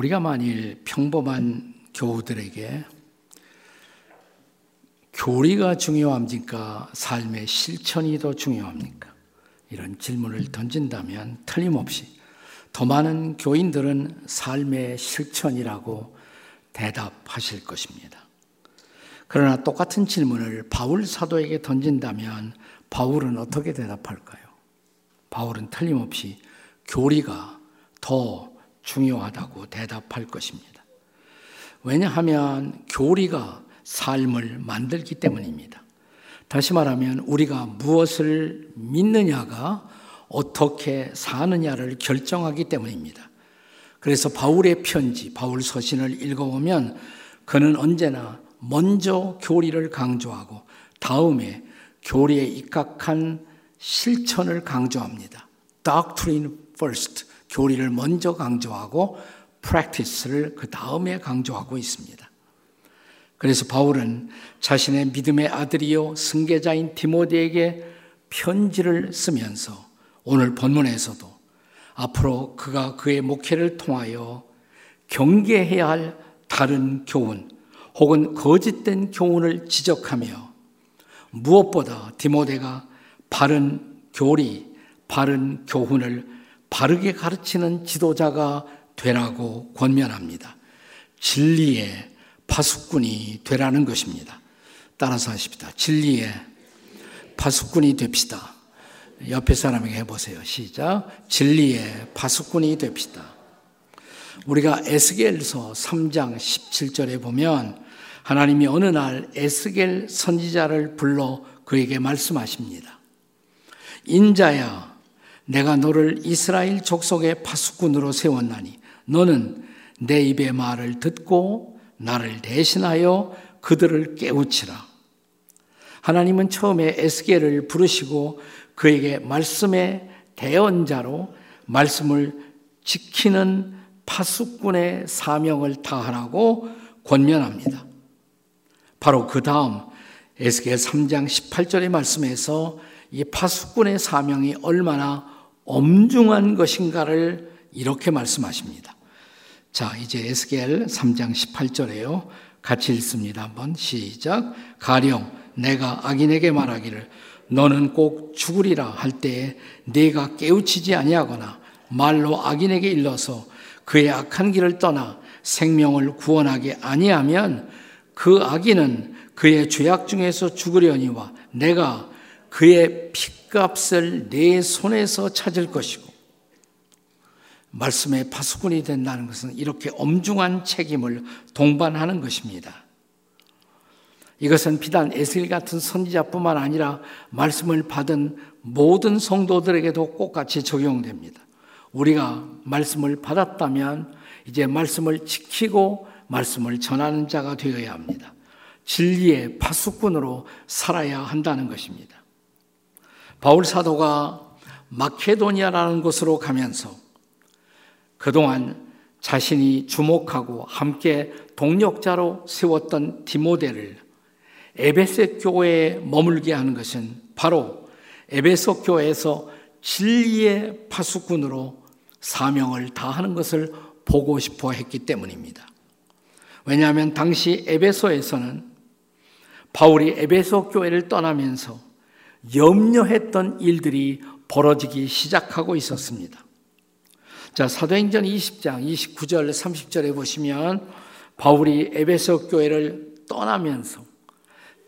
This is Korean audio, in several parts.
우리가 만일 평범한 교우들에게 교리가 중요합니까? 삶의 실천이 더 중요합니까? 이런 질문을 던진다면 틀림없이 더 많은 교인들은 삶의 실천이라고 대답하실 것입니다. 그러나 똑같은 질문을 바울 사도에게 던진다면 바울은 어떻게 대답할까요? 바울은 틀림없이 교리가 더 중요하다고 대답할 것입니다. 왜냐하면 교리가 삶을 만들기 때문입니다. 다시 말하면 우리가 무엇을 믿느냐가 어떻게 사느냐를 결정하기 때문입니다. 그래서 바울의 편지, 바울 서신을 읽어보면 그는 언제나 먼저 교리를 강조하고 다음에 교리에 입각한 실천을 강조합니다. Doctrine first. 교리를 먼저 강조하고 practice를 그 다음에 강조하고 있습니다. 그래서 바울은 자신의 믿음의 아들이요 승계자인 디모데에게 편지를 쓰면서 오늘 본문에서도 앞으로 그가 그의 목회를 통하여 경계해야 할 다른 교훈 혹은 거짓된 교훈을 지적하며 무엇보다 디모데가 바른 교리, 바른 교훈을 바르게 가르치는 지도자가 되라고 권면합니다. 진리의 파수꾼이 되라는 것입니다. 따라서 하십니다. 진리의 파수꾼이 됩시다. 옆에 사람에게 해보세요. 시작. 진리의 파수꾼이 됩시다. 우리가 에스겔서 3장 17절에 보면 하나님이 어느 날 에스겔 선지자를 불러 그에게 말씀하십니다. 인자야, 내가 너를 이스라엘 족속의 파수꾼으로 세웠나니 너는 내 입의 말을 듣고 나를 대신하여 그들을 깨우치라. 하나님은 처음에 에스겔을 부르시고 그에게 말씀의 대언자로 말씀을 지키는 파수꾼의 사명을 다하라고 권면합니다. 바로 그 다음 에스겔 3장 18절의 말씀에서 이 파수꾼의 사명이 얼마나 엄중한 것인가를 이렇게 말씀하십니다. 자, 이제 에스겔 3장 18절에요. 같이 읽습니다. 한번 시작. 가령 내가 악인에게 말하기를 너는 꼭 죽으리라 할 때에 네가 깨우치지 아니하거나 말로 악인에게 일러서 그의 악한 길을 떠나 생명을 구원하게 아니하면 그 악인은 그의 죄악 중에서 죽으려니와 내가 그의 핏값을 내 손에서 찾을 것이고 말씀의 파수꾼이 된다는 것은 이렇게 엄중한 책임을 동반하는 것입니다. 이것은 비단 에스겔 같은 선지자뿐만 아니라 말씀을 받은 모든 성도들에게도 똑같이 적용됩니다. 우리가 말씀을 받았다면 이제 말씀을 지키고 말씀을 전하는 자가 되어야 합니다. 진리의 파수꾼으로 살아야 한다는 것입니다. 바울 사도가 마케도니아라는 곳으로 가면서 그동안 자신이 주목하고 함께 동력자로 세웠던 디모데를 에베소 교회에 머물게 하는 것은 바로 에베소 교회에서 진리의 파수꾼으로 사명을 다하는 것을 보고 싶어 했기 때문입니다. 왜냐하면 당시 에베소에서는 바울이 에베소 교회를 떠나면서 염려했던 일들이 벌어지기 시작하고 있었습니다. 자, 사도행전 20장 29절 30절에 보시면 바울이 에베소 교회를 떠나면서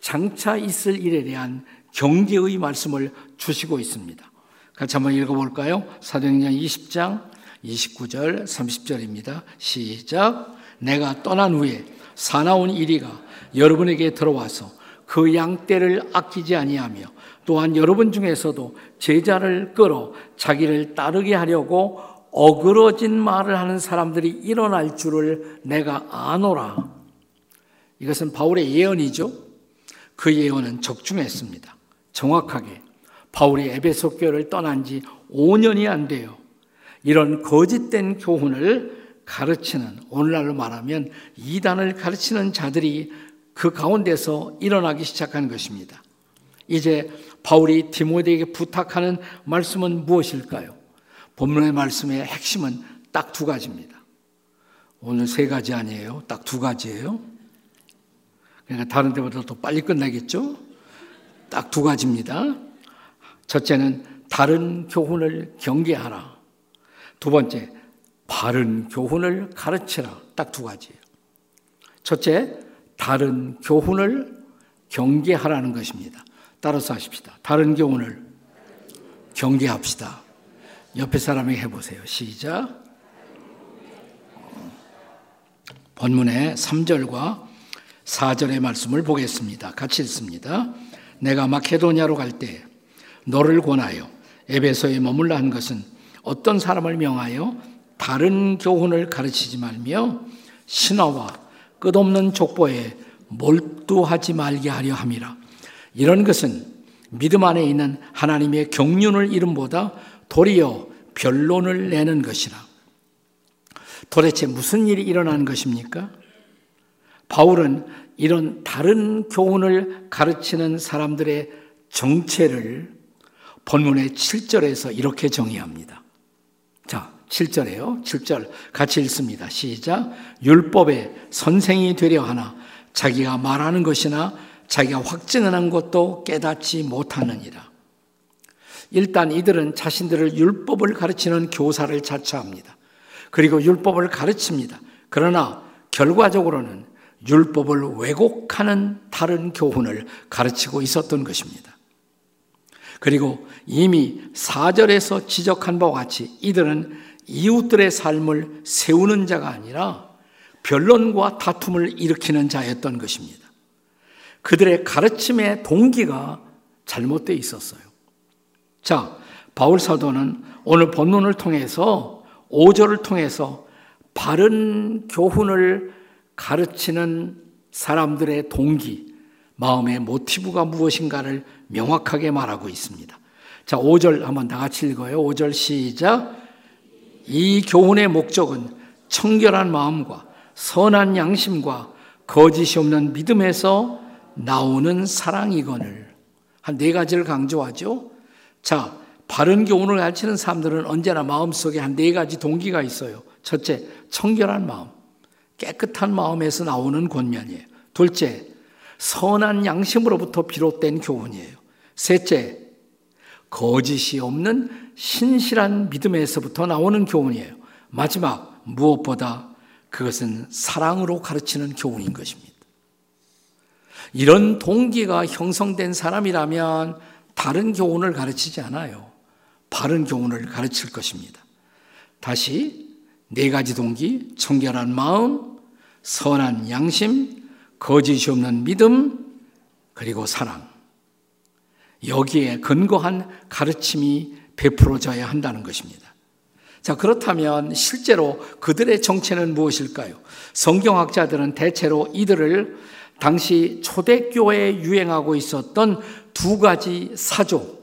장차 있을 일에 대한 경계의 말씀을 주시고 있습니다. 같이 한번 읽어볼까요? 사도행전 20장 29절 30절입니다. 시작. 내가 떠난 후에 사나운 이리가 여러분에게 들어와서 그 양떼를 아끼지 아니하며 또한 여러분 중에서도 제자를 끌어 자기를 따르게 하려고 어그러진 말을 하는 사람들이 일어날 줄을 내가 아노라. 이것은 바울의 예언이죠. 그 예언은 적중했습니다. 정확하게 바울이 에베소 교회를 떠난 지 5년이 안 돼요. 이런 거짓된 교훈을 가르치는 오늘날로 말하면 이단을 가르치는 자들이 그 가운데서 일어나기 시작한 것입니다. 이제 바울이 디모데에게 부탁하는 말씀은 무엇일까요? 본문의 말씀의 핵심은 딱 두 가지입니다. 오늘 세 가지 아니에요. 딱 두 가지예요. 그러니까 다른 데보다 더 빨리 끝나겠죠? 딱 두 가지입니다. 첫째는 다른 교훈을 경계하라. 두 번째, 바른 교훈을 가르치라. 딱 두 가지예요. 첫째, 다른 교훈을 경계하라는 것입니다. 따라서 하십시다. 다른 교훈을 경계합시다. 옆에 사람에게 해보세요. 시작. 본문의 3절과 4절의 말씀을 보겠습니다. 같이 읽습니다. 내가 마케도니아로 갈 때 너를 권하여 에베소에 머물라 한 것은 어떤 사람을 명하여 다른 교훈을 가르치지 말며 신화와 끝없는 족보에 몰두하지 말게 하려 함이라. 이런 것은 믿음 안에 있는 하나님의 경륜을 이름보다 도리어 변론을 내는 것이라. 도대체 무슨 일이 일어나는 것입니까? 바울은 이런 다른 교훈을 가르치는 사람들의 정체를 본문의 7절에서 이렇게 정의합니다. 자, 7절에요. 7절 같이 읽습니다. 시작. 율법의 선생이 되려 하나 자기가 말하는 것이나 자기가 확증하는 것도 깨닫지 못하느니라. 일단 이들은 자신들을 율법을 가르치는 교사를 자처합니다. 그리고 율법을 가르칩니다. 그러나 결과적으로는 율법을 왜곡하는 다른 교훈을 가르치고 있었던 것입니다. 그리고 이미 4절에서 지적한 바와 같이 이들은 이웃들의 삶을 세우는 자가 아니라 변론과 다툼을 일으키는 자였던 것입니다. 그들의 가르침의 동기가 잘못되어 있었어요. 자, 바울 사도는 오늘 본문을 통해서 5절을 통해서 바른 교훈을 가르치는 사람들의 동기, 마음의 모티브가 무엇인가를 명확하게 말하고 있습니다. 자, 5절 한번 다 같이 읽어요. 5절 시작. 이 교훈의 목적은 청결한 마음과 선한 양심과 거짓이 없는 믿음에서 나오는 사랑이거늘. 한네 가지를 강조하죠. 자, 바른 교훈을 가르치는 사람들은 언제나 마음속에 한 네 가지 동기가 있어요. 첫째, 청결한 마음. 깨끗한 마음에서 나오는 권면이에요. 둘째, 선한 양심으로부터 비롯된 교훈이에요. 셋째, 거짓이 없는 신실한 믿음에서부터 나오는 교훈이에요. 마지막, 무엇보다 그것은 사랑으로 가르치는 교훈인 것입니다. 이런 동기가 형성된 사람이라면 다른 교훈을 가르치지 않아요. 바른 교훈을 가르칠 것입니다. 다시 네 가지 동기, 청결한 마음, 선한 양심, 거짓이 없는 믿음, 그리고 사랑. 여기에 근거한 가르침이 베풀어져야 한다는 것입니다. 자, 그렇다면 실제로 그들의 정체는 무엇일까요? 성경학자들은 대체로 이들을 당시 초대교회에 유행하고 있었던 두 가지 사조,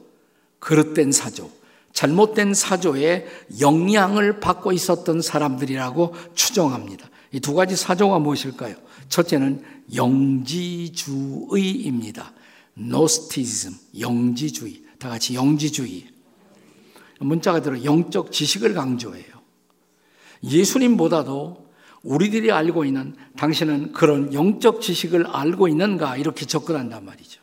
그릇된 사조, 잘못된 사조에 영향을 받고 있었던 사람들이라고 추정합니다. 이 두 가지 사조가 무엇일까요? 첫째는 영지주의입니다. 노스티즘, 영지주의. 다 같이 영지주의. 문자가 들어 영적 지식을 강조해요. 예수님보다도 우리들이 알고 있는 당신은 그런 영적 지식을 알고 있는가 이렇게 접근한단 말이죠.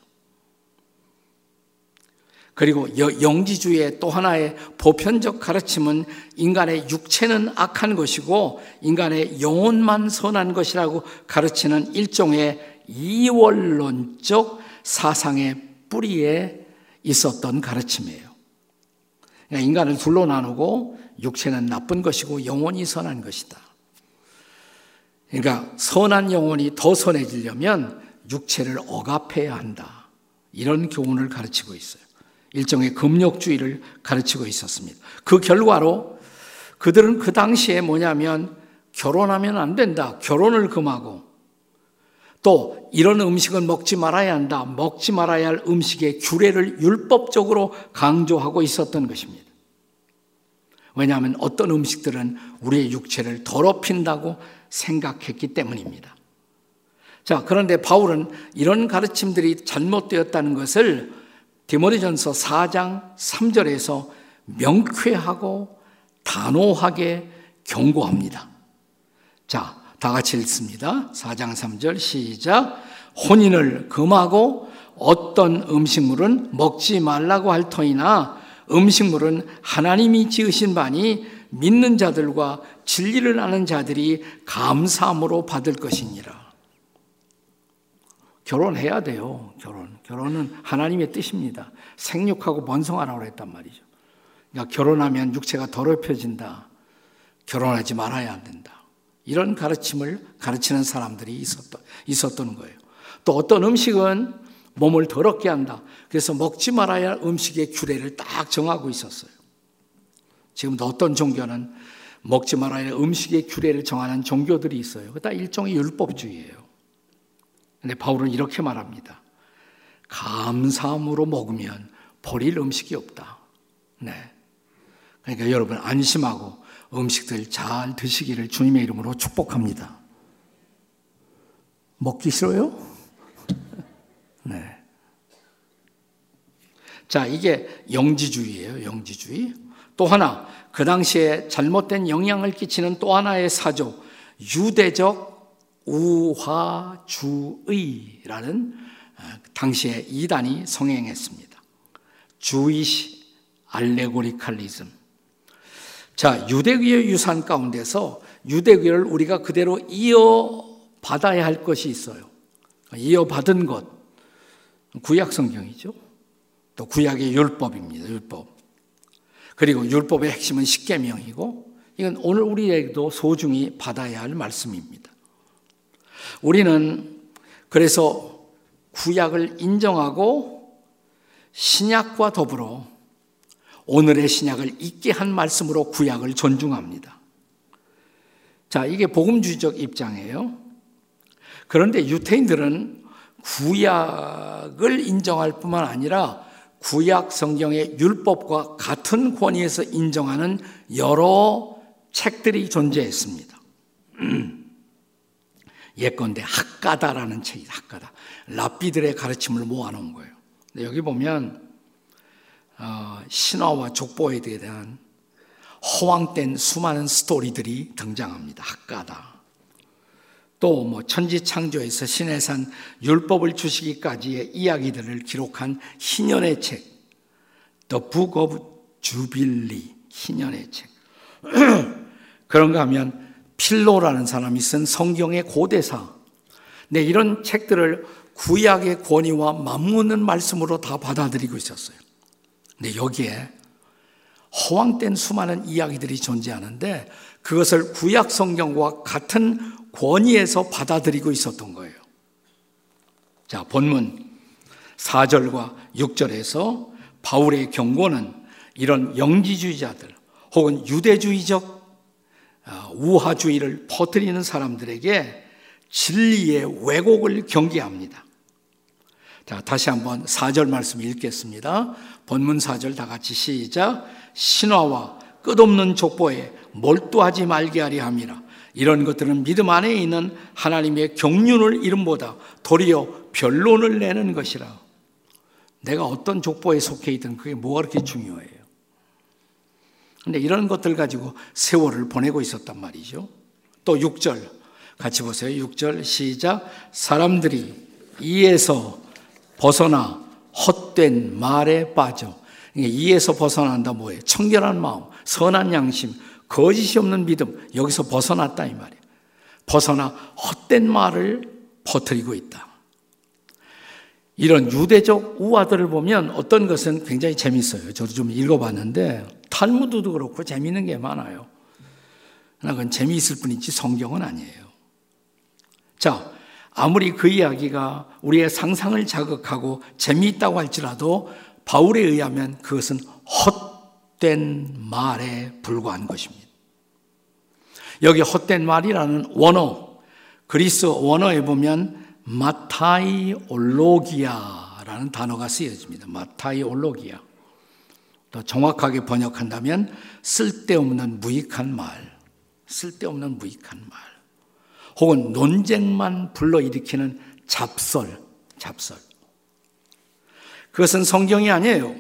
그리고 영지주의의 또 하나의 보편적 가르침은 인간의 육체는 악한 것이고 인간의 영혼만 선한 것이라고 가르치는 일종의 이원론적 사상의 뿌리에 있었던 가르침이에요. 그러니까 인간을 둘로 나누고 육체는 나쁜 것이고 영혼이 선한 것이다. 그러니까 선한 영혼이 더 선해지려면 육체를 억압해야 한다. 이런 교훈을 가르치고 있어요. 일종의 금욕주의를 가르치고 있었습니다. 그 결과로 그들은 그 당시에 뭐냐면 결혼하면 안 된다. 결혼을 금하고 또 이런 음식은 먹지 말아야 한다. 먹지 말아야 할 음식의 규례를 율법적으로 강조하고 있었던 것입니다. 왜냐하면 어떤 음식들은 우리의 육체를 더럽힌다고 생각했기 때문입니다. 자, 그런데 바울은 이런 가르침들이 잘못되었다는 것을 디모데전서 4장 3절에서 명쾌하고 단호하게 경고합니다. 자, 자, 다 같이 읽습니다. 4장 3절 시작. 혼인을 금하고 어떤 음식물은 먹지 말라고 할 터이나 음식물은 하나님이 지으신 바니 믿는 자들과 진리를 아는 자들이 감사함으로 받을 것이니라. 결혼해야 돼요. 결혼. 결혼은 하나님의 뜻입니다. 생육하고 번성하라고 했단 말이죠. 그러니까 결혼하면 육체가 더럽혀진다. 결혼하지 말아야 안 된다. 이런 가르침을 가르치는 사람들이 있었던, 있었던 거예요. 또 어떤 음식은 몸을 더럽게 한다. 그래서 먹지 말아야 할 음식의 규례를 딱 정하고 있었어요. 지금도 어떤 종교는 먹지 말아야 할 음식의 규례를 정하는 종교들이 있어요. 그다 일종의 율법주의예요. 근데 바울은 이렇게 말합니다. 감사함으로 먹으면 버릴 음식이 없다. 네. 그러니까 여러분 안심하고 음식들 잘 드시기를 주님의 이름으로 축복합니다. 먹기 싫어요? 네. 자, 이게 영지주의예요. 영지주의. 또 하나, 그 당시에 잘못된 영향을 끼치는 또 하나의 사조, 유대적 우화주의라는 아, 당시에 이단이 성행했습니다. 주이시 알레고리칼리즘. 자, 유대교의 유산 가운데서 유대교를 우리가 그대로 이어받아야 할 것이 있어요. 이어받은 것. 구약 성경이죠. 또 구약의 율법입니다. 율법. 그리고 율법의 핵심은 십계명이고 이건 오늘 우리에게도 소중히 받아야 할 말씀입니다. 우리는 그래서 구약을 인정하고 신약과 더불어 오늘의 신약을 있게 한 말씀으로 구약을 존중합니다. 자, 이게 복음주의적 입장이에요. 그런데 유태인들은 구약을 인정할 뿐만 아니라 구약 성경의 율법과 같은 권위에서 인정하는 여러 책들이 존재했습니다. 예컨대 학가다라는 책이 학가다. 랍비들의 가르침을 모아놓은 거예요. 여기 보면 어, 신화와 족보에 대한 허황된 수많은 스토리들이 등장합니다. 학가다. 또 뭐 천지 창조에서 신의 산 율법을 주시기까지의 이야기들을 기록한 희년의 책, The Book of Jubilee, 희년의 책. 그런가 하면 필로라는 사람이 쓴 성경의 고대사. 네, 이런 책들을 구약의 권위와 맞묻는 말씀으로 다 받아들이고 있었어요. 근데 여기에 허황된 수많은 이야기들이 존재하는데 그것을 구약 성경과 같은 권위에서 받아들이고 있었던 거예요. 자, 본문 4절과 6절에서 바울의 경고는 이런 영지주의자들 혹은 유대주의적 아, 우화주의를 퍼뜨리는 사람들에게 진리의 왜곡을 경계합니다. 자, 다시 한번 4절 말씀 읽겠습니다. 본문 4절 다 같이 시작. 신화와 끝없는 족보에 몰두하지 말게 하리 함이라. 이런 것들은 믿음 안에 있는 하나님의 경륜을 이름보다 도리어 변론을 내는 것이라. 내가 어떤 족보에 속해 있든 그게 뭐가 그렇게 중요해요. 근데 이런 것들 가지고 세월을 보내고 있었단 말이죠. 또 6절 같이 보세요. 6절 시작. 사람들이 이에서 벗어나 헛된 말에 빠져. 이에서 벗어난다 뭐예요? 청결한 마음, 선한 양심, 거짓이 없는 믿음. 여기서 벗어났다 이 말이에요. 벗어나 헛된 말을 퍼뜨리고 있다. 이런 유대적 우화들을 보면 어떤 것은 굉장히 재밌어요. 저도 좀 읽어봤는데 탈무드도 그렇고 재미있는 게 많아요. 그건 재미있을 뿐이지 성경은 아니에요. 자, 아무리 그 이야기가 우리의 상상을 자극하고 재미있다고 할지라도 바울에 의하면 그것은 헛된 말에 불과한 것입니다. 여기 헛된 말이라는 원어, 그리스 원어에 보면 마타이 올로기아라는 단어가 쓰여집니다. 마타이 올로기아. 더 정확하게 번역한다면 쓸데없는 무익한 말, 쓸데없는 무익한 말. 혹은 논쟁만 불러일으키는 잡설, 잡설. 그것은 성경이 아니에요.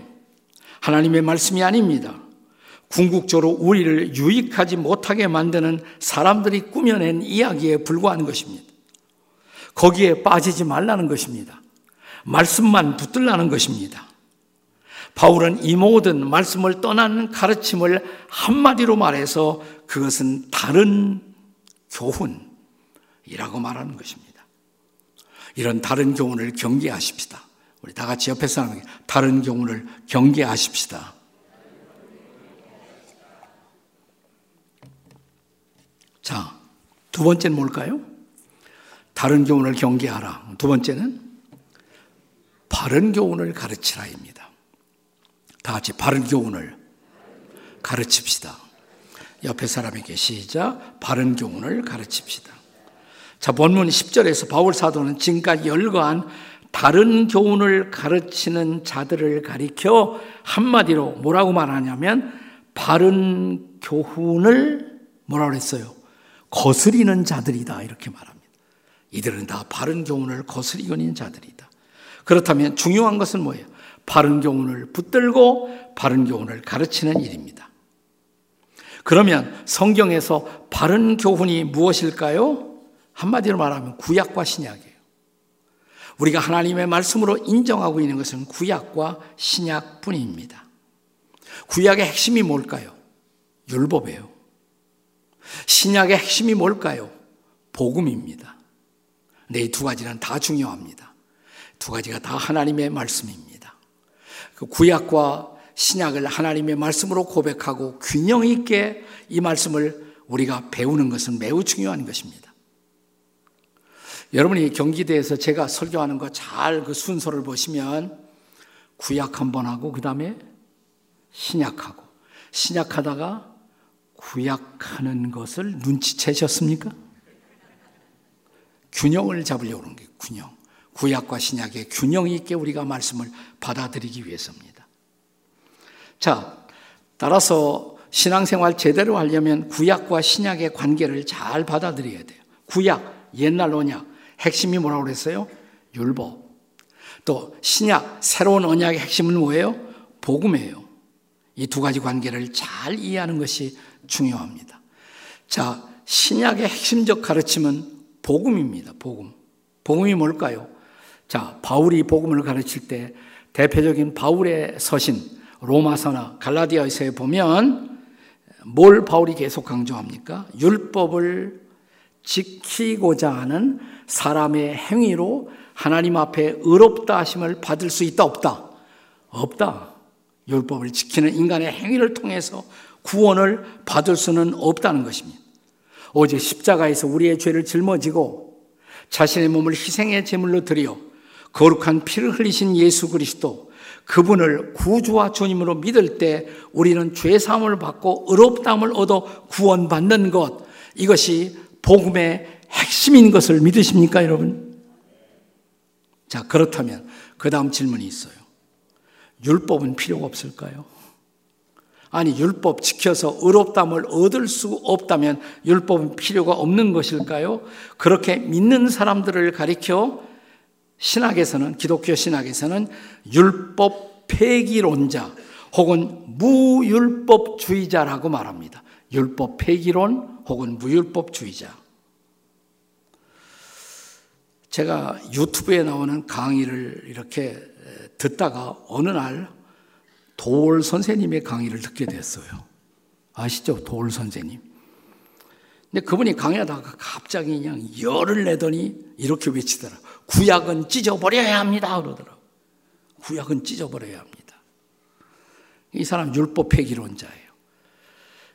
하나님의 말씀이 아닙니다. 궁극적으로 우리를 유익하지 못하게 만드는 사람들이 꾸며낸 이야기에 불과한 것입니다. 거기에 빠지지 말라는 것입니다. 말씀만 붙들라는 것입니다. 바울은 이 모든 말씀을 떠나는 가르침을 한마디로 말해서 그것은 다른 교훈 이라고 말하는 것입니다. 이런 다른 교훈을 경계하십시다. 우리 다 같이 옆에 사람에게 다른 교훈을 경계하십시다. 자, 두 번째는 뭘까요? 다른 교훈을 경계하라. 두 번째는 바른 교훈을 가르치라입니다. 다 같이 바른 교훈을 가르칩시다. 옆에 사람에게 시작. 바른 교훈을 가르칩시다. 자, 본문 10절에서 바울 사도는 지금까지 열거한 다른 교훈을 가르치는 자들을 가리켜 한마디로 뭐라고 말하냐면 바른 교훈을 뭐라고 했어요? 거스리는 자들이다 이렇게 말합니다. 이들은 다 바른 교훈을 거스리고 있는 자들이다. 그렇다면 중요한 것은 뭐예요? 바른 교훈을 붙들고 바른 교훈을 가르치는 일입니다. 그러면 성경에서 바른 교훈이 무엇일까요? 한마디로 말하면 구약과 신약이에요. 우리가 하나님의 말씀으로 인정하고 있는 것은 구약과 신약뿐입니다. 구약의 핵심이 뭘까요? 율법이에요. 신약의 핵심이 뭘까요? 복음입니다. 근데 이 두 가지는 다 중요합니다. 두 가지가 다 하나님의 말씀입니다. 그 구약과 신약을 하나님의 말씀으로 고백하고 균형 있게 이 말씀을 우리가 배우는 것은 매우 중요한 것입니다. 여러분이 경기대에서 제가 설교하는 거 잘 그 순서를 보시면 구약 한 번 하고 그 다음에 신약하고 신약하다가 구약하는 것을 눈치채셨습니까? 균형을 잡으려고 하는 게 균형. 구약과 신약의 균형 있게 우리가 말씀을 받아들이기 위해서입니다. 자, 따라서 신앙생활 제대로 하려면 구약과 신약의 관계를 잘 받아들여야 돼요. 구약, 옛날 언약, 핵심이 뭐라고 그랬어요? 율법. 또 신약, 새로운 언약의 핵심은 뭐예요? 복음이에요. 이 두 가지 관계를 잘 이해하는 것이 중요합니다. 자, 신약의 핵심적 가르침은 복음입니다. 복음. 복음이 뭘까요? 자, 바울이 복음을 가르칠 때 대표적인 바울의 서신 로마서나 갈라디아서에 보면 뭘 바울이 계속 강조합니까? 율법을 지키고자 하는 사람의 행위로 하나님 앞에 의롭다 하심을 받을 수 있다 없다? 없다. 율법을 지키는 인간의 행위를 통해서 구원을 받을 수는 없다는 것입니다. 오직 십자가에서 우리의 죄를 짊어지고 자신의 몸을 희생의 제물로 드려 거룩한 피를 흘리신 예수 그리스도 그분을 구주와 주님으로 믿을 때 우리는 죄 사함을 받고 의롭다함을 얻어 구원받는 것 이것이 복음의 핵심인 것을 믿으십니까, 여러분? 자, 그렇다면 그 다음 질문이 있어요. 율법은 필요가 없을까요? 아니, 율법 지켜서 의롭담을 얻을 수 없다면 율법은 필요가 없는 것일까요? 그렇게 믿는 사람들을 가리켜 신학에서는, 기독교 신학에서는 율법 폐기론자 혹은 무율법주의자라고 말합니다. 율법 폐기론 혹은 무율법주의자. 제가 유튜브에 나오는 강의를 이렇게 듣다가 어느 날 도올 선생님의 강의를 듣게 됐어요. 아시죠? 도올 선생님. 근데 그분이 강의하다가 갑자기 그냥 열을 내더니 이렇게 외치더라. 구약은 찢어버려야 합니다. 그러더라. 구약은 찢어버려야 합니다. 이 사람 율법 폐기론자예요.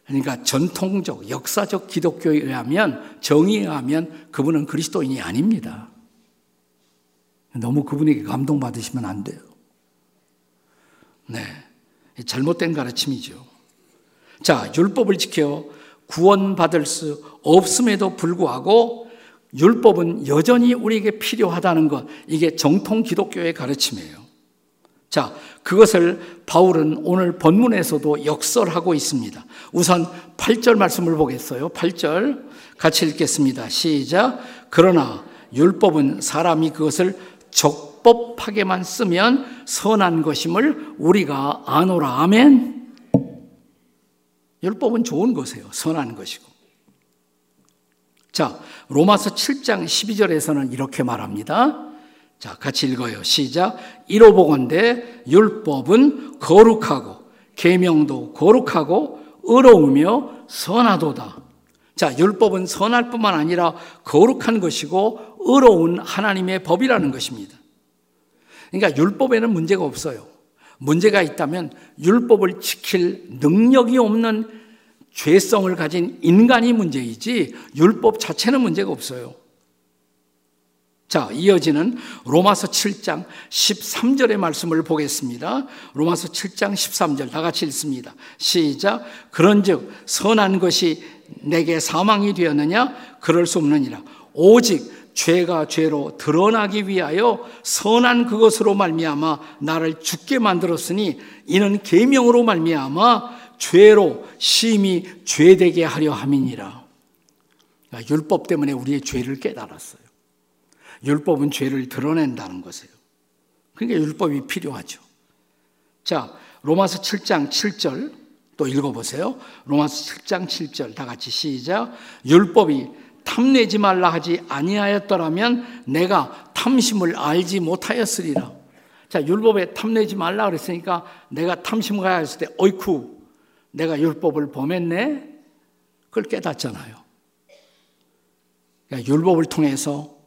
그러니까 전통적, 역사적 기독교에 의하면, 정의에 의하면 그분은 그리스도인이 아닙니다. 너무 그분에게 감동받으시면 안 돼요. 네. 잘못된 가르침이죠. 자, 율법을 지켜 구원받을 수 없음에도 불구하고 율법은 여전히 우리에게 필요하다는 것, 이게 정통 기독교의 가르침이에요. 자, 그것을 바울은 오늘 본문에서도 역설하고 있습니다. 우선 8절 말씀을 보겠어요. 8절 같이 읽겠습니다. 시작. 그러나 율법은 사람이 그것을 적법하게만 쓰면 선한 것임을 우리가 아노라. 아멘. 율법은 좋은 것이에요. 선한 것이고. 자, 로마서 7장 12절에서는 이렇게 말합니다. 자, 같이 읽어요. 시작. 이로 보건대 율법은 거룩하고 계명도 거룩하고 의로우며 선하도다. 자, 율법은 선할 뿐만 아니라 거룩한 것이고 의로운 하나님의 법이라는 것입니다. 그러니까 율법에는 문제가 없어요. 문제가 있다면 율법을 지킬 능력이 없는 죄성을 가진 인간이 문제이지 율법 자체는 문제가 없어요. 자, 이어지는 로마서 7장 13절의 말씀을 보겠습니다. 로마서 7장 13절 다 같이 읽습니다. 시작. 그런즉 선한 것이 내게 사망이 되었느냐? 그럴 수 없느니라. 오직 죄가 죄로 드러나기 위하여 선한 그것으로 말미암아 나를 죽게 만들었으니 이는 계명으로 말미암아 죄로 심히 죄되게 하려 함이니라. 그러니까 율법 때문에 우리의 죄를 깨달았어요. 율법은 죄를 드러낸다는 것이에요. 그러니까 율법이 필요하죠. 자, 로마서 7장 7절 또 읽어보세요. 로마서 7장 7절 다 같이 시작. 율법이 탐내지 말라 하지 아니하였더라면 내가 탐심을 알지 못하였으리라. 자, 율법에 탐내지 말라 그랬으니까 내가 탐심을 하였을 때 어이쿠 내가 율법을 범했네. 그걸 깨닫잖아요. 그러니까 율법을 통해서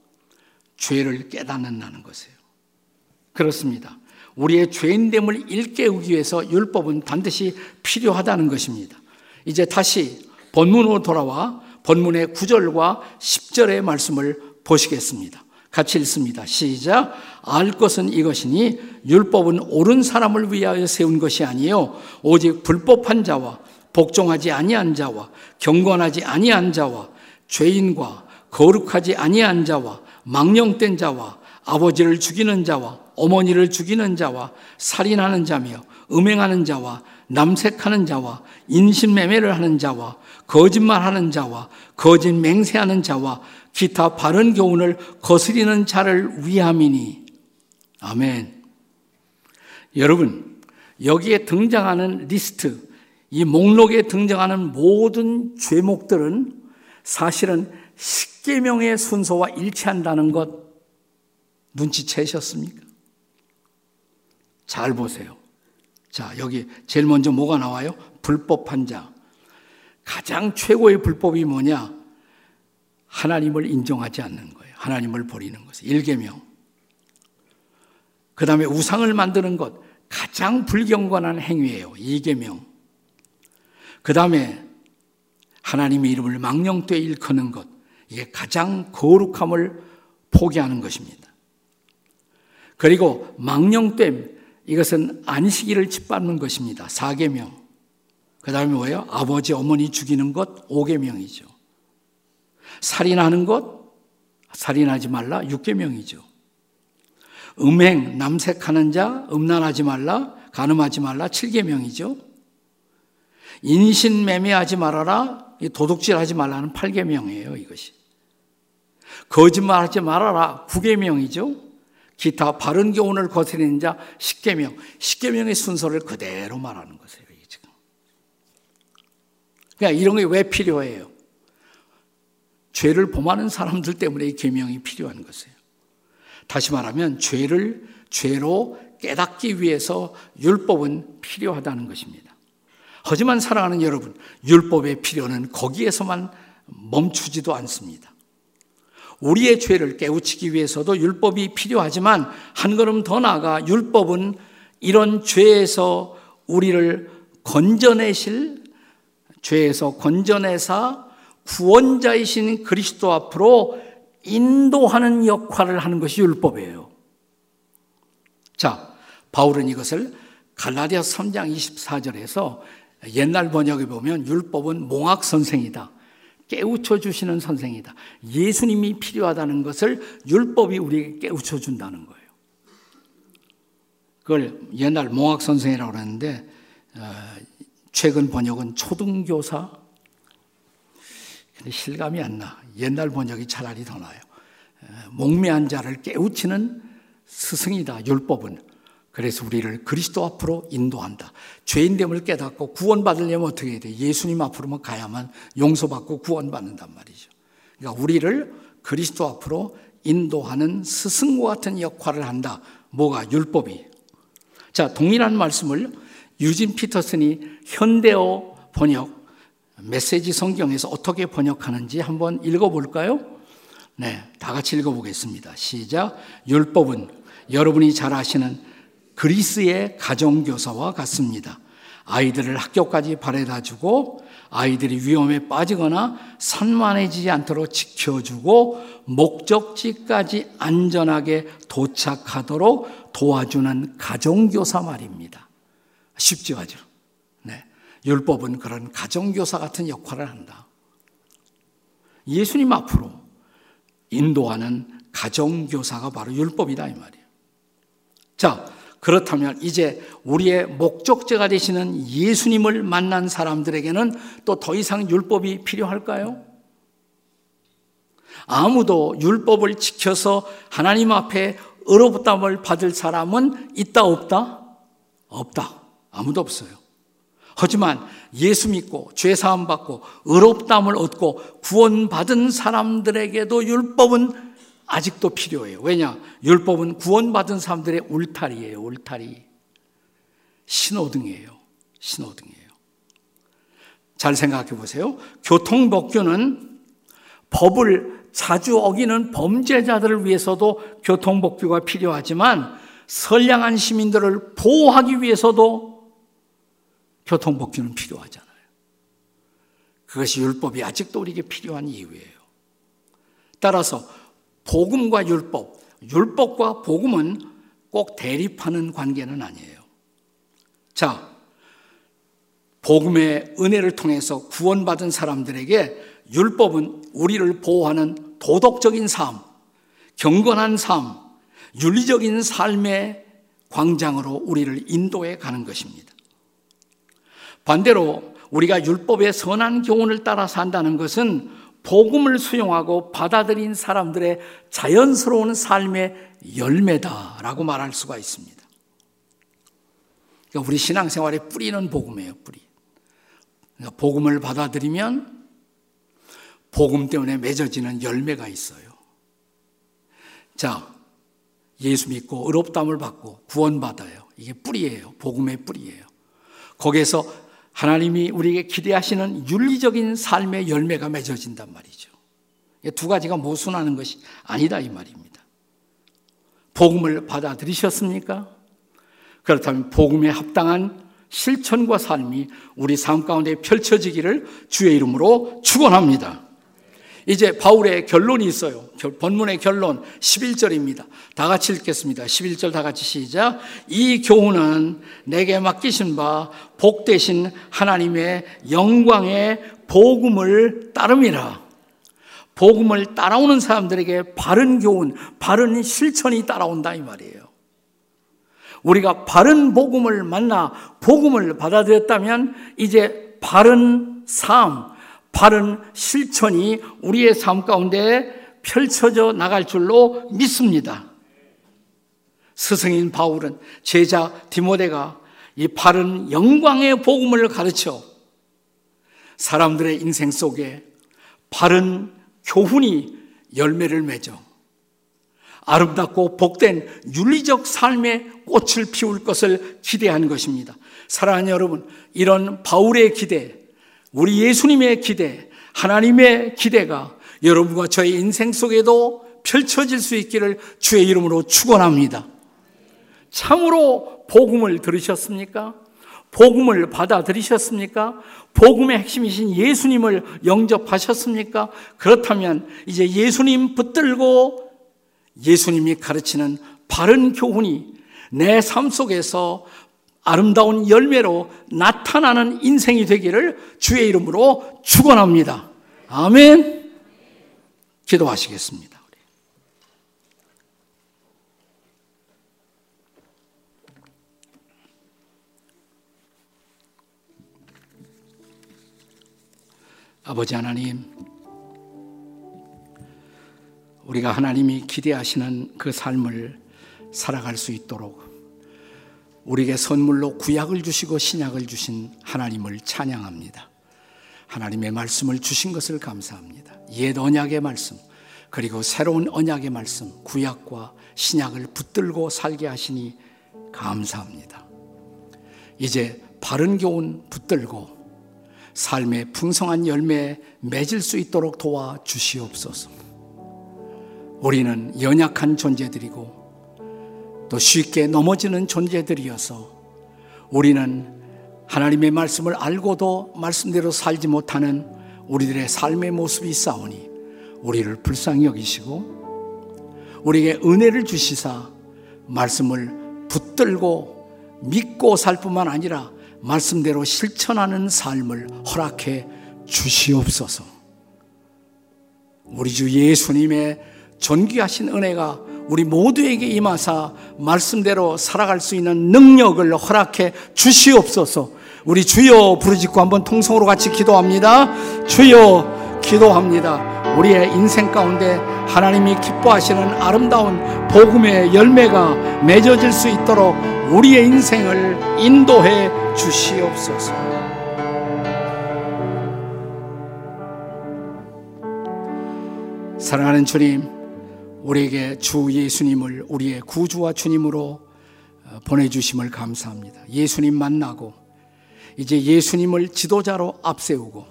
죄를 깨닫는다는 것이에요. 그렇습니다. 우리의 죄인됨을 일깨우기 위해서 율법은 반드시 필요하다는 것입니다. 이제 다시 본문으로 돌아와 본문의 9절과 10절의 말씀을 보시겠습니다. 같이 읽습니다. 시작. 알 것은 이것이니 율법은 옳은 사람을 위하여 세운 것이 아니요 오직 불법한 자와 복종하지 아니한 자와 경건하지 아니한 자와 죄인과 거룩하지 아니한 자와 망령된 자와 아버지를 죽이는 자와 어머니를 죽이는 자와 살인하는 자며 음행하는 자와 남색하는 자와 인신매매를 하는 자와 거짓말하는 자와 거짓 맹세하는 자와 기타 바른 교훈을 거스리는 자를 위함이니 아멘. 여러분 여기에 등장하는 리스트 이 목록에 등장하는 모든 죄목들은 사실은 십계명의 순서와 일치한다는 것 눈치채셨습니까? 잘 보세요. 자, 여기 제일 먼저 뭐가 나와요? 불법한 자. 가장 최고의 불법이 뭐냐? 하나님을 인정하지 않는 거예요. 하나님을 버리는 것이 일계명. 그 다음에 우상을 만드는 것. 가장 불경건한 행위예요. 이계명. 그 다음에 하나님의 이름을 망령되이 일컫는 것. 이게 가장 거룩함을 포기하는 것입니다. 그리고 망령됨. 이것은 안식일을 짓밟는 것입니다. 4계명. 그 다음에 뭐예요? 아버지, 어머니 죽이는 것 5계명이죠. 살인하는 것 살인하지 말라 6계명이죠. 음행, 남색하는 자 음란하지 말라 간음하지 말라 7계명이죠. 인신매매하지 말아라 도둑질하지 말라는 8계명이에요, 이것이. 거짓말하지 말아라 9계명이죠. 기타 바른 교훈을 거스리는 자 10계명, 10계명의 순서를 그대로 말하는 것이에요. 지금. 그러니까 이런 게 왜 필요해요? 죄를 범하는 사람들 때문에 이 계명이 필요한 것이에요. 다시 말하면 죄를 죄로 깨닫기 위해서 율법은 필요하다는 것입니다. 하지만 사랑하는 여러분, 율법의 필요는 거기에서만 멈추지도 않습니다. 우리의 죄를 깨우치기 위해서도 율법이 필요하지만 한 걸음 더 나아가 율법은 이런 죄에서 우리를 건져내실 죄에서 건져내사 구원자이신 그리스도 앞으로 인도하는 역할을 하는 것이 율법이에요. 자, 바울은 이것을 갈라디아 3장 24절에서 옛날 번역에 보면 율법은 몽학 선생이다. 깨우쳐 주시는 선생이다. 예수님이 필요하다는 것을 율법이 우리에게 깨우쳐 준다는 거예요. 그걸 옛날 몽학 선생이라고 그러는데 어, 최근 번역은 초등교사 근데 실감이 안 나. 옛날 번역이 차라리 더 나아요. 어, 목매한 자를 깨우치는 스승이다. 율법은 그래서 우리를 그리스도 앞으로 인도한다. 죄인됨을 깨닫고 구원받으려면 어떻게 해야 돼? 예수님 앞으로만 가야만 용서받고 구원받는단 말이죠. 그러니까 우리를 그리스도 앞으로 인도하는 스승과 같은 역할을 한다. 뭐가? 율법이. 자, 동일한 말씀을 유진 피터슨이 현대어 번역 메시지 성경에서 어떻게 번역하는지 한번 읽어볼까요? 네, 다 같이 읽어보겠습니다. 시작. 율법은 여러분이 잘 아시는 그리스의 가정교사와 같습니다. 아이들을 학교까지 바래다 주고 아이들이 위험에 빠지거나 산만해지지 않도록 지켜주고 목적지까지 안전하게 도착하도록 도와주는 가정교사 말입니다. 쉽지 않죠? 네. 율법은 그런 가정교사 같은 역할을 한다. 예수님 앞으로 인도하는 가정교사가 바로 율법이다 이 말이에요. 자, 그렇다면 이제 우리의 목적지가 되시는 예수님을 만난 사람들에게는 또 더 이상 율법이 필요할까요? 아무도 율법을 지켜서 하나님 앞에 의롭담을 받을 사람은 있다 없다? 없다. 아무도 없어요. 하지만 예수 믿고 죄 사함 받고 의롭담을 얻고 구원받은 사람들에게도 율법은 아직도 필요해요. 왜냐? 율법은 구원받은 사람들의 울타리예요. 울타리. 신호등이에요. 신호등이에요. 잘 생각해 보세요. 교통법규는 법을 자주 어기는 범죄자들을 위해서도 교통법규가 필요하지만 선량한 시민들을 보호하기 위해서도 교통법규는 필요하잖아요. 그것이 율법이 아직도 우리에게 필요한 이유예요. 따라서 복음과 율법, 율법과 복음은 꼭 대립하는 관계는 아니에요. 자, 복음의 은혜를 통해서 구원받은 사람들에게 율법은 우리를 보호하는 도덕적인 삶, 경건한 삶, 윤리적인 삶의 광장으로 우리를 인도해 가는 것입니다. 반대로 우리가 율법의 선한 교훈을 따라 산다는 것은 복음을 수용하고 받아들인 사람들의 자연스러운 삶의 열매다라고 말할 수가 있습니다. 그러니까 우리 신앙생활의 뿌리는 복음이에요, 뿌리. 그러니까 복음을 받아들이면 복음 때문에 맺어지는 열매가 있어요. 자, 예수 믿고 의롭담을 받고 구원받아요. 이게 뿌리예요. 복음의 뿌리예요. 거기에서 하나님이 우리에게 기대하시는 윤리적인 삶의 열매가 맺어진단 말이죠. 두 가지가 모순하는 것이 아니다 이 말입니다. 복음을 받아들이셨습니까? 그렇다면 복음에 합당한 실천과 삶이 우리 삶 가운데 펼쳐지기를 주의 이름으로 축원합니다. 이제 바울의 결론이 있어요. 본문의 결론 11절입니다. 다 같이 읽겠습니다. 11절 다 같이 시작. 이 교훈은 내게 맡기신 바 복되신 하나님의 영광의 복음을 따름이라. 복음을 따라오는 사람들에게 바른 교훈, 바른 실천이 따라온다 이 말이에요. 우리가 바른 복음을 만나 복음을 받아들였다면 이제 바른 삶, 바른 실천이 우리의 삶 가운데 펼쳐져 나갈 줄로 믿습니다. 스승인 바울은 제자 디모데가 이 바른 영광의 복음을 가르쳐 사람들의 인생 속에 바른 교훈이 열매를 맺어 아름답고 복된 윤리적 삶의 꽃을 피울 것을 기대하는 것입니다. 사랑하는 여러분, 이런 바울의 기대, 우리 예수님의 기대, 하나님의 기대가 여러분과 저의 인생 속에도 펼쳐질 수 있기를 주의 이름으로 축원합니다. 참으로 복음을 들으셨습니까? 복음을 받아들이셨습니까? 복음의 핵심이신 예수님을 영접하셨습니까? 그렇다면 이제 예수님 붙들고 예수님이 가르치는 바른 교훈이 내 삶 속에서 아름다운 열매로 나타나는 인생이 되기를 주의 이름으로 축원합니다. 아멘. 기도하시겠습니다. 아버지 하나님, 우리가 하나님이 기대하시는 그 삶을 살아갈 수 있도록 우리에게 선물로 구약을 주시고 신약을 주신 하나님을 찬양합니다. 하나님의 말씀을 주신 것을 감사합니다. 옛 언약의 말씀, 그리고 새로운 언약의 말씀, 구약과 신약을 붙들고 살게 하시니 감사합니다. 이제 바른 교훈 붙들고 삶의 풍성한 열매에 맺을 수 있도록 도와 주시옵소서. 우리는 연약한 존재들이고 또 쉽게 넘어지는 존재들이어서 우리는 하나님의 말씀을 알고도 말씀대로 살지 못하는 우리들의 삶의 모습이 있사오니 우리를 불쌍히 여기시고 우리에게 은혜를 주시사 말씀을 붙들고 믿고 살 뿐만 아니라 말씀대로 실천하는 삶을 허락해 주시옵소서. 우리 주 예수님의 존귀하신 은혜가 우리 모두에게 임하사 말씀대로 살아갈 수 있는 능력을 허락해 주시옵소서. 우리 주여 부르짖고 한번 통성으로 같이 기도합니다. 주여 기도합니다. 우리의 인생 가운데 하나님이 기뻐하시는 아름다운 복음의 열매가 맺어질 수 있도록 우리의 인생을 인도해 주시옵소서. 사랑하는 주님, 우리에게 주 예수님을 우리의 구주와 주님으로 어, 보내주심을 감사합니다. 예수님 만나고 이제 예수님을 지도자로 앞세우고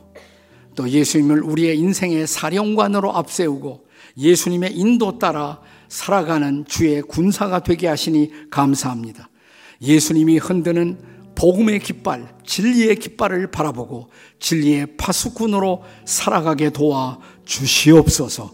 또 예수님을 우리의 인생의 사령관으로 앞세우고 예수님의 인도 따라 살아가는 주의 군사가 되게 하시니 감사합니다. 예수님이 흔드는 복음의 깃발, 진리의 깃발을 바라보고 진리의 파수꾼으로 살아가게 도와 주시옵소서.